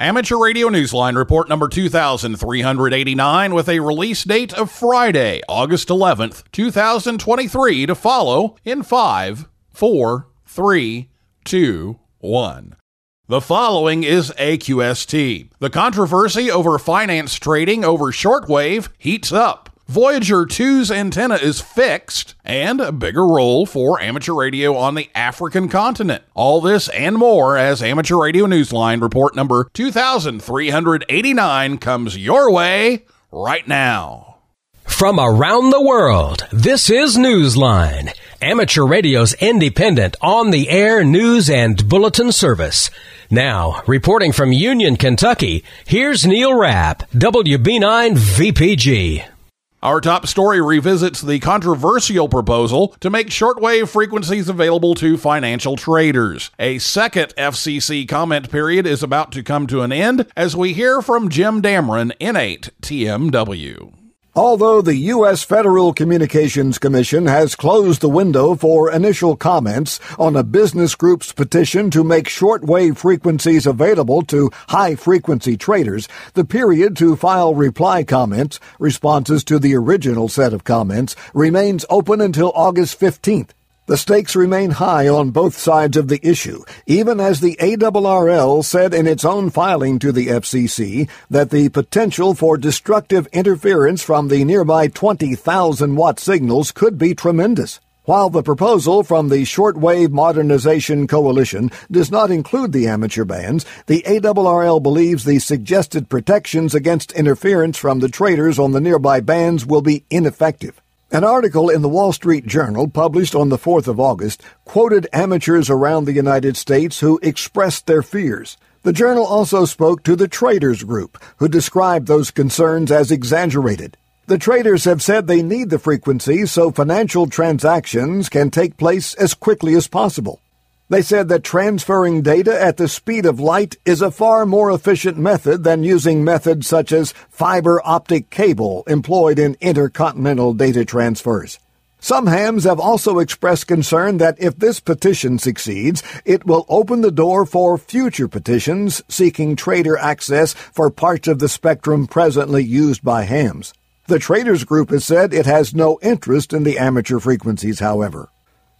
Amateur Radio Newsline report number 2389 with a release date of Friday, August 11th, 2023 to follow in 5, 4, 3, 2, 1. The following is AQST. The controversy over finance trading over shortwave heats up. Voyager 2's antenna is fixed, and a bigger role for amateur radio on the African continent. All this and more as Amateur Radio Newsline report number 2389 comes your way right now. From around the world, this is Newsline, amateur radio's independent on the air news and bulletin service. Now, reporting from Union, Kentucky, here's Neil Rapp, WB9 VPG. Our top story revisits the controversial proposal to make shortwave frequencies available to financial traders. A second FCC comment period is about to come to an end as we hear from Jim Damron, N8 TMW. Although the U.S. Federal Communications Commission has closed the window for initial comments on a business group's petition to make shortwave frequencies available to high frequency traders, the period to file reply comments, responses to the original set of comments, remains open until August 15th. The stakes remain high on both sides of the issue, even as the ARRL said in its own filing to the FCC that the potential for destructive interference from the nearby 20,000 watt signals could be tremendous. While the proposal from the Shortwave Modernization Coalition does not include the amateur bands, the ARRL believes the suggested protections against interference from the traders on the nearby bands will be ineffective. An article in the Wall Street Journal published on the 4th of August quoted amateurs around the United States who expressed their fears. The journal also spoke to the traders group, who described those concerns as exaggerated. The traders have said they need the frequency so financial transactions can take place as quickly as possible. They said that transferring data at the speed of light is a far more efficient method than using methods such as fiber optic cable employed in intercontinental data transfers. Some hams have also expressed concern that if this petition succeeds, it will open the door for future petitions seeking trader access for parts of the spectrum presently used by hams. The traders group has said it has no interest in the amateur frequencies, however.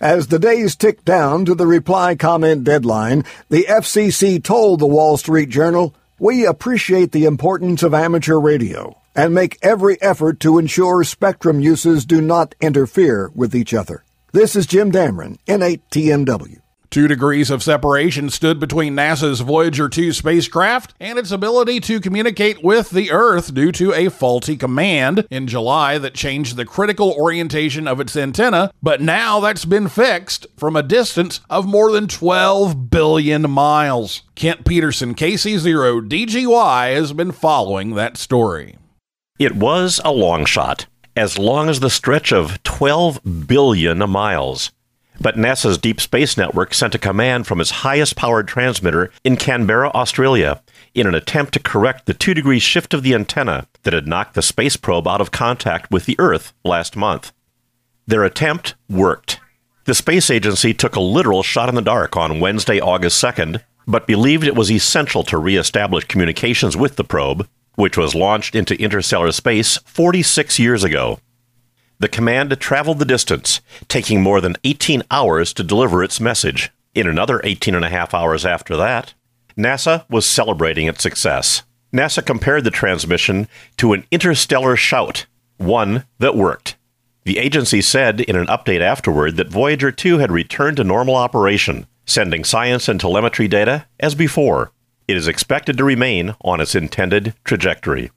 As the days ticked down to the reply comment deadline, the FCC told the Wall Street Journal, We appreciate the importance of amateur radio and make every effort to ensure spectrum uses do not interfere with each other. This is Jim Damron, N8 TMW. Two degrees of separation stood between NASA's Voyager 2 spacecraft and its ability to communicate with the Earth due to a faulty command in July that changed the critical orientation of its antenna, but now that's been fixed from a distance of more than 12 billion miles. Kent Peterson, KC0 DGY, has been following that story. It was a long shot, as long as the stretch of 12 billion miles. But NASA's Deep Space Network sent a command from its highest powered transmitter in Canberra, Australia, in an attempt to correct the two degree shift of the antenna that had knocked the space probe out of contact with the Earth last month. Their attempt worked. The space agency took a literal shot in the dark on Wednesday, August 2nd, but believed it was essential to reestablish communications with the probe, which was launched into interstellar space 46 years ago. The command traveled the distance, taking more than 18 hours to deliver its message. In another 18 and a half hours after that, NASA was celebrating its success. NASA compared the transmission to an interstellar shout, one that worked. The agency said in an update afterward that Voyager 2 had returned to normal operation, sending science and telemetry data as before. It is expected to remain on its intended trajectory.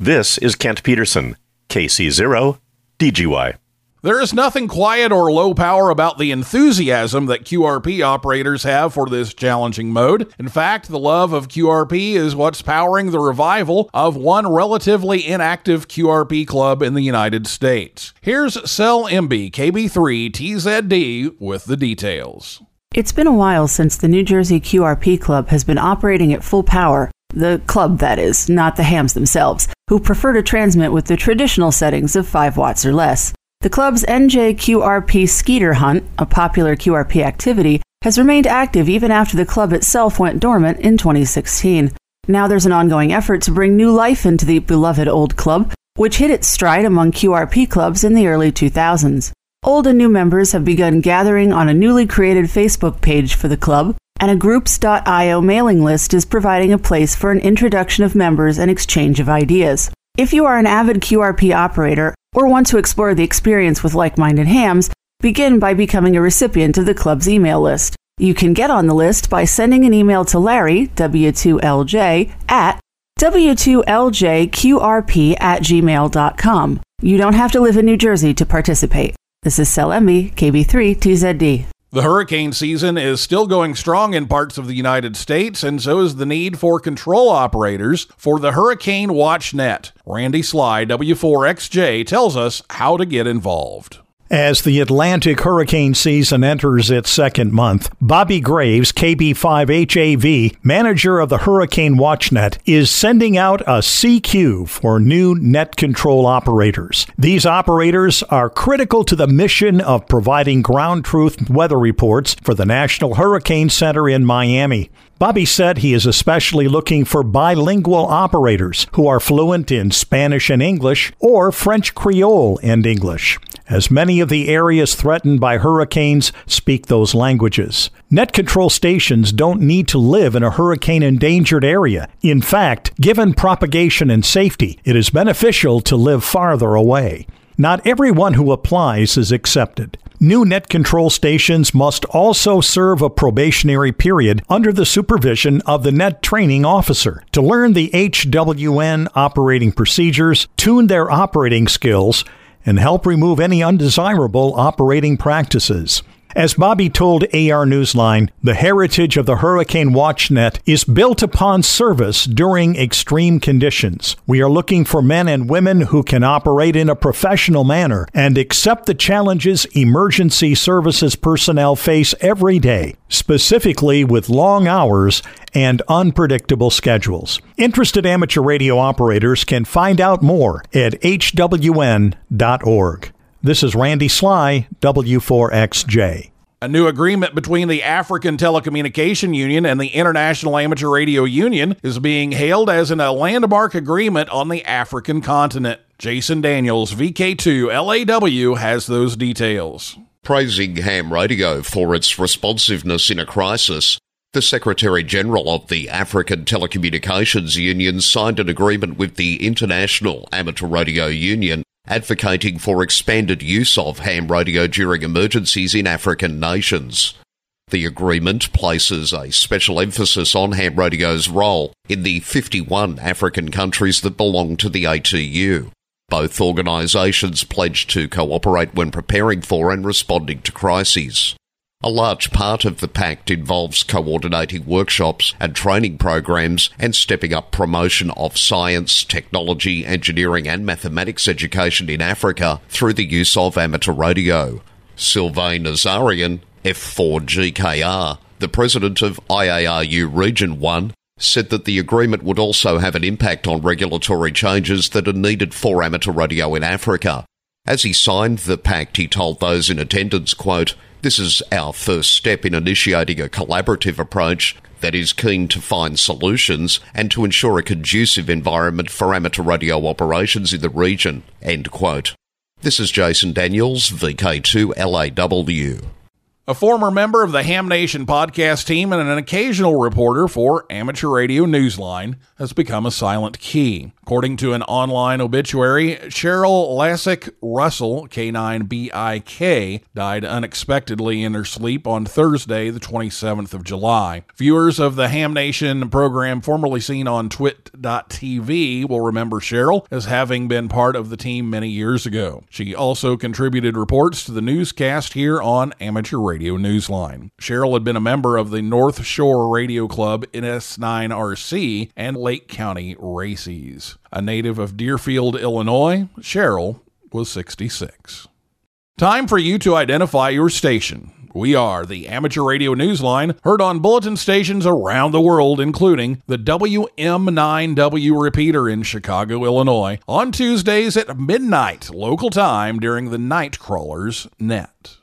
This is Kent Peterson, KC0 DGY. There is nothing quiet or low power about the enthusiasm that QRP operators have for this challenging mode. In fact, the love of QRP is what's powering the revival of one relatively inactive QRP club in the United States. Here's Sel Embee KB3 TZD with the details. It's been a while since the New Jersey QRP Club has been operating at full power. The club, that is, not the hams themselves, who prefer to transmit with the traditional settings of 5 watts or less. The club's NJQRP Skeeter Hunt, a popular QRP activity, has remained active even after the club itself went dormant in 2016. Now there's an ongoing effort to bring new life into the beloved old club, which hit its stride among QRP clubs in the early 2000s. Old and new members have begun gathering on a newly created Facebook page for the club, and a groups.io mailing list is providing a place for an introduction of members and exchange of ideas. If you are an avid QRP operator or want to explore the experience with like minded hams, begin by becoming a recipient of the club's email list. You can get on the list by sending an email to Larry, W2LJ, at W2LJQRP at gmail.com. You don't have to live in New Jersey to participate. This is Sel Embee, KB3 TZD. The hurricane season is still going strong in parts of the United States, and so is the need for control operators for the Hurricane Watch Net. Randy Sly, W4XJ, tells us how to get involved. As the Atlantic hurricane season enters its second month, Bobby Graves, KB5HAV, manager of the Hurricane WatchNet, is sending out a CQ for new net control operators. These operators are critical to the mission of providing ground truth weather reports for the National Hurricane Center in Miami. Bobby said he is especially looking for bilingual operators who are fluent in Spanish and English or French Creole and English, as many of the areas threatened by hurricanes speak those languages. Net control stations don't need to live in a hurricane endangered area. In fact, given propagation and safety, it is beneficial to live farther away. Not everyone who applies is accepted. New net control stations must also serve a probationary period under the supervision of the net training officer to learn the HWN operating procedures, tune their operating skills, and help remove any undesirable operating practices. As Bobby told AR Newsline, the heritage of the Hurricane WatchNet is built upon service during extreme conditions. We are looking for men and women who can operate in a professional manner and accept the challenges emergency services personnel face every day, specifically with long hours and unpredictable schedules. Interested amateur radio operators can find out more at hwn.org. This is Randy Sly, W4XJ. A new agreement between the African Telecommunication Union and the International Amateur Radio Union is being hailed as an, a landmark agreement on the African continent. Jason Daniels, VK2 LAW, has those details. Praising ham radio for its responsiveness in a crisis, the Secretary General of the African Telecommunications Union signed an agreement with the International Amateur Radio Union advocating for expanded use of ham radio during emergencies in African nations. The agreement places a special emphasis on ham radio's role in the 51 African countries that belong to the ATU. Both organisations pledged to cooperate when preparing for and responding to crises. A large part of the pact involves coordinating workshops and training programs and stepping up promotion of science, technology, engineering, and mathematics education in Africa through the use of amateur radio. Sylvain Azarian, F4GKR, the president of IARU Region 1, said that the agreement would also have an impact on regulatory changes that are needed for amateur radio in Africa. As he signed the pact, he told those in attendance, quote, this is our first step in initiating a collaborative approach that is keen to find solutions and to ensure a conducive environment for amateur radio operations in the region. End quote. This is Jason Daniels, VK2 LAW. A former member of the Ham Nation podcast team and an occasional reporter for Amateur Radio Newsline has become a silent key. According to an online obituary, Cheryl Lasek Russell, K9BIK, died unexpectedly in her sleep on Thursday, the 27th of July. Viewers of the Ham Nation program, formerly seen on twit.tv, will remember Cheryl as having been part of the team many years ago. She also contributed reports to the newscast here on Amateur Radio Newsline. Cheryl had been a member of the North Shore Radio Club in S9RC and Lake County Races. A native of Deerfield, Illinois, Cheryl was 66. Time for you to identify your station. We are the Amateur Radio Newsline, heard on bulletin stations around the world, including the WM9W repeater in Chicago, Illinois, on Tuesdays at midnight local time during the Nightcrawlers Net.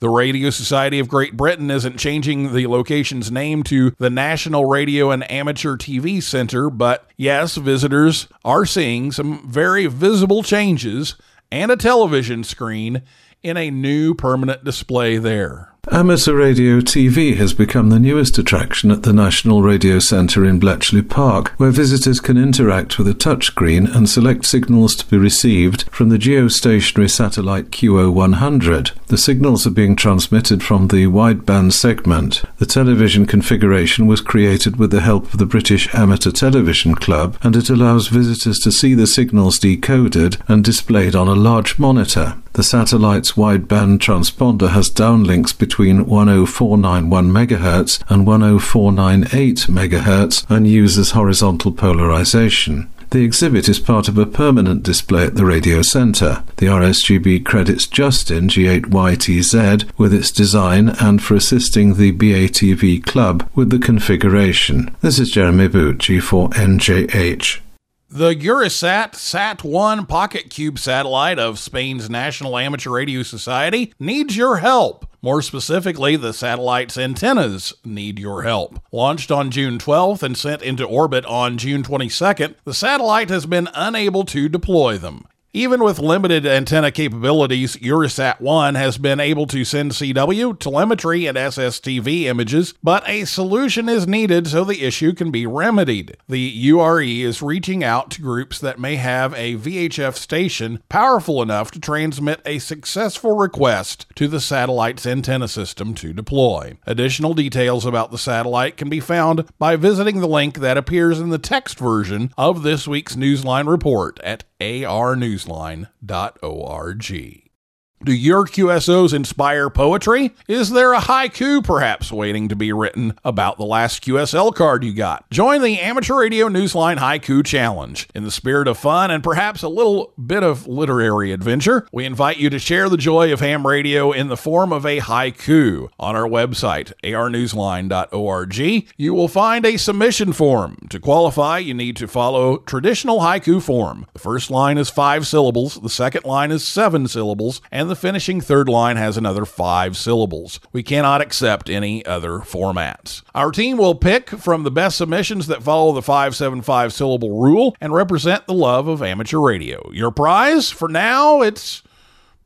The Radio Society of Great Britain isn't changing the location's name to the National Radio and Amateur TV Center, but yes, visitors are seeing some very visible changes and a television screen in a new permanent display there. Amateur Radio TV has become the newest attraction at the National Radio Centre in Bletchley Park, where visitors can interact with a touchscreen and select signals to be received from the geostationary satellite QO100. The signals are being transmitted from the wideband segment. The television configuration was created with the help of the British Amateur Television Club, and it allows visitors to see the signals decoded and displayed on a large monitor. The satellite's wideband transponder has downlinks between 10491 MHz and 10498 MHz and uses horizontal polarization. The exhibit is part of a permanent display at the Radio Centre. The RSGB credits Justin G8YTZ with its design and for assisting the BATV Club with the configuration. This is Jeremy Boot G4NJH. The Eurosat Sat 1 Pocket Cube satellite of Spain's National Amateur Radio Society needs your help. More specifically, the satellite's antennas need your help. Launched on June 12th and sent into orbit on June 22nd, the satellite has been unable to deploy them. Even with limited antenna capabilities, Eurosat 1 has been able to send CW, telemetry, and SSTV images, but a solution is needed so the issue can be remedied. The URE is reaching out to groups that may have a VHF station powerful enough to transmit a successful request to the satellite's antenna system to deploy. Additional details about the satellite can be found by visiting the link that appears in the text version of this week's Newsline report at arnewsline.org. Do your QSOs inspire poetry? Is there a haiku perhaps waiting to be written about the last QSL card you got? Join the Amateur Radio Newsline Haiku Challenge. In the spirit of fun and perhaps a little bit of literary adventure, we invite you to share the joy of ham radio in the form of a haiku. On our website, arnewsline.org, you will find a submission form. To qualify, you need to follow traditional haiku form. The first line is five syllables, the second line is seven syllables, and the the finishing third line has another five syllables. We cannot accept any other formats. Our team will pick from the best submissions that follow the 575 syllable rule and represent the love of amateur radio. Your prize for now, it's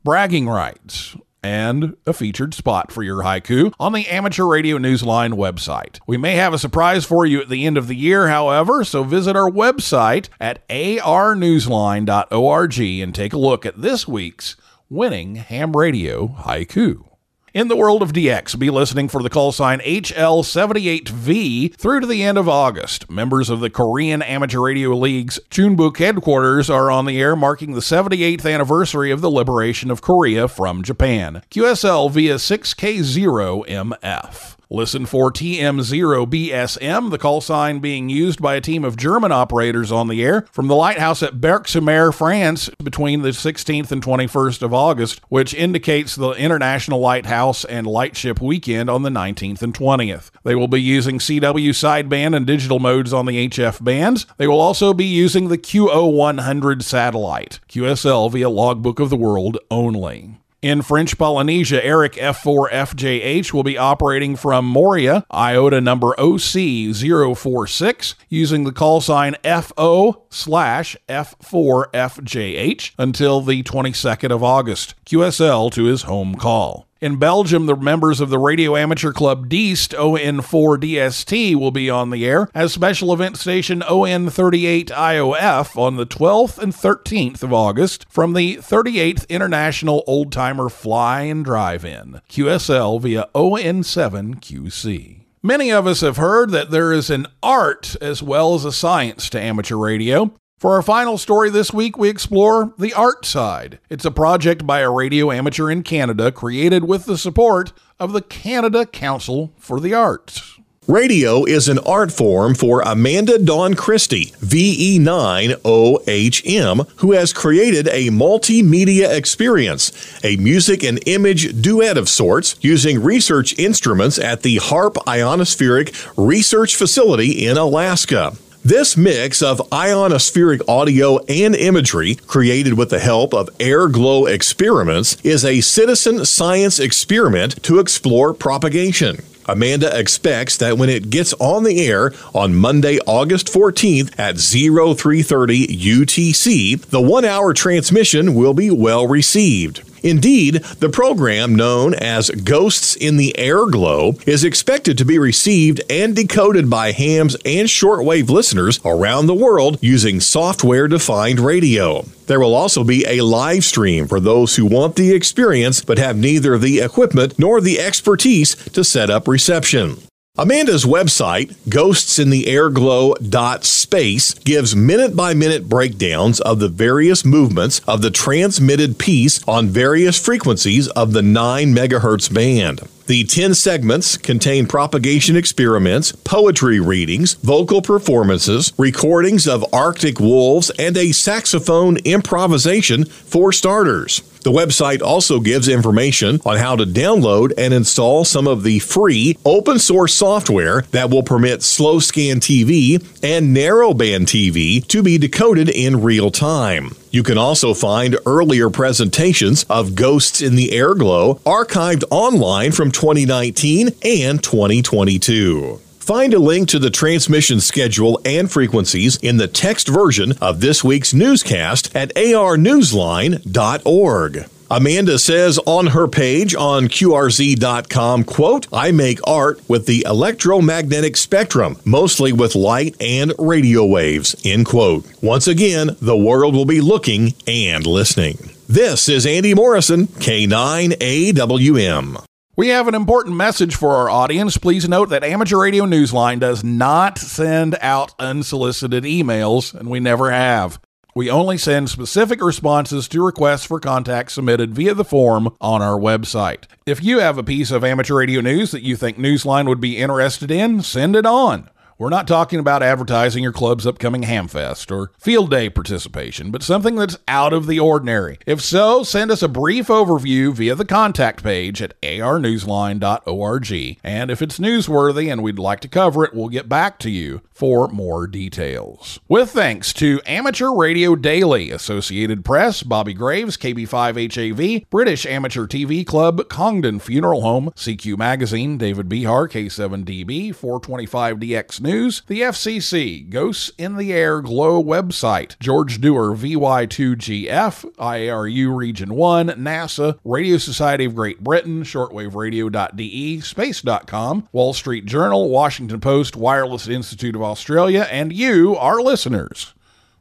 bragging rights and a featured spot for your haiku on the Amateur Radio Newsline website. We may have a surprise for you at the end of the year, however, so visit our website at arnewsline.org and take a look at this week's winning ham radio haiku. In the world of DX, be listening for the call sign HL78V through to the end of August. Members of the Korean Amateur Radio League's Chunbuk headquarters are on the air marking the 78th anniversary of the liberation of Korea from Japan. QSL via 6K0MF. Listen for TM0BSM, the call sign being used by a team of German operators on the air from the lighthouse at Berck-sur-Mer, France, between the 16th and 21st of August, which indicates the International Lighthouse and Lightship Weekend on the 19th and 20th. They will be using CW sideband and digital modes on the HF bands. They will also be using the QO100 satellite, QSL via Logbook of the World only. In French Polynesia, Eric F4FJH will be operating from Moorea, IOTA number OC046, using the call sign FO slash F4FJH until the 22nd of August. QSL to his home call. In Belgium, the members of the Radio Amateur Club Diest ON4DST will be on the air as special event station ON38IOF on the 12th and 13th of August from the 38th International Old Timer Fly and Drive In, QSL via ON7QC. Many of us have heard that there is an art as well as a science to amateur radio. For our final story this week, we explore the art side. It's a project by a radio amateur in Canada created with the support of the Canada Council for the Arts. Radio is an art form for Amanda Dawn Christie, VE9OHM, who has created a multimedia experience, a music and image duet of sorts, using research instruments at the HAARP Ionospheric Research Facility in Alaska. This mix of ionospheric audio and imagery, created with the help of air glow experiments, is a citizen science experiment to explore propagation. Amanda expects that when it gets on the air on Monday, August 14th at 0330 UTC, the one hour transmission will be well received. Indeed, the program known as Ghosts in the Air Glow is expected to be received and decoded by hams and shortwave listeners around the world using software defined radio. There will also be a live stream for those who want the experience but have neither the equipment nor the expertise to set up reception. Amanda's website, ghostsintheairglow.space, gives minute by minute breakdowns of the various movements of the transmitted piece on various frequencies of the 9 megahertz band. The 10 segments contain propagation experiments, poetry readings, vocal performances, recordings of Arctic wolves, and a saxophone improvisation for starters. The website also gives information on how to download and install some of the free open source software that will permit slow scan TV and narrowband TV to be decoded in real time. You can also find earlier presentations of Ghosts in the Airglow archived online from 2019 and 2022. Find a link to the transmission schedule and frequencies in the text version of this week's newscast at arnewsline.org. Amanda says on her page on QRZ.com, quote, I make art with the electromagnetic spectrum, mostly with light and radio waves, end quote. Once again, the world will be looking and listening. This is Andy Morrison, K9AWM. We have an important message for our audience. Please note that Amateur Radio Newsline does not send out unsolicited emails, and we never have. We only send specific responses to requests for contact submitted via the form on our website. If you have a piece of amateur radio news that you think Newsline would be interested in, send it on. We're not talking about advertising your club's upcoming Hamfest or field day participation, but something that's out of the ordinary. If so, send us a brief overview via the contact page at arnewsline.org. And if it's newsworthy and we'd like to cover it, we'll get back to you for more details. With thanks to Amateur Radio Daily, Associated Press, Bobby Graves, KB5HAV, British Amateur TV Club, Congdon Funeral Home, CQ Magazine, David Behar, K7DB, 425DX News, the FCC, Ghosts in the Air Glow website, George Dewar, VY2GF, IARU Region 1, NASA, Radio Society of Great Britain, shortwaveradio.de, space.com, Wall Street Journal, Washington Post, Wireless Institute of Australia, and you, our listeners.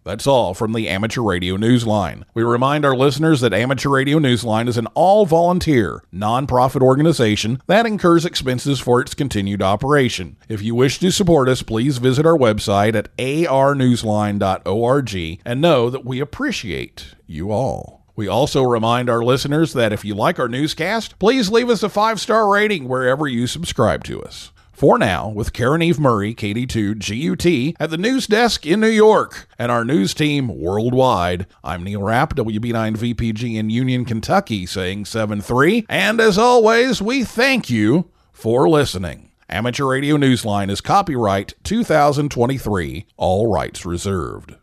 That's all from the Amateur Radio Newsline. We remind our listeners that Amateur Radio Newsline is an all volunteer, nonprofit organization that incurs expenses for its continued operation. If you wish to support us, please visit our website at arnewsline.org and know that we appreciate you all. We also remind our listeners that if you like our newscast, please leave us a five star rating wherever you subscribe to us. For now, with Caryn Eve Murray, KD2 GUT, at the news desk in New York, and our news team worldwide, I'm Neil Rapp, WB9VPG in Union, Kentucky, saying 7 3. And as always, we thank you for listening. Amateur Radio Newsline is copyright 2023, all rights reserved.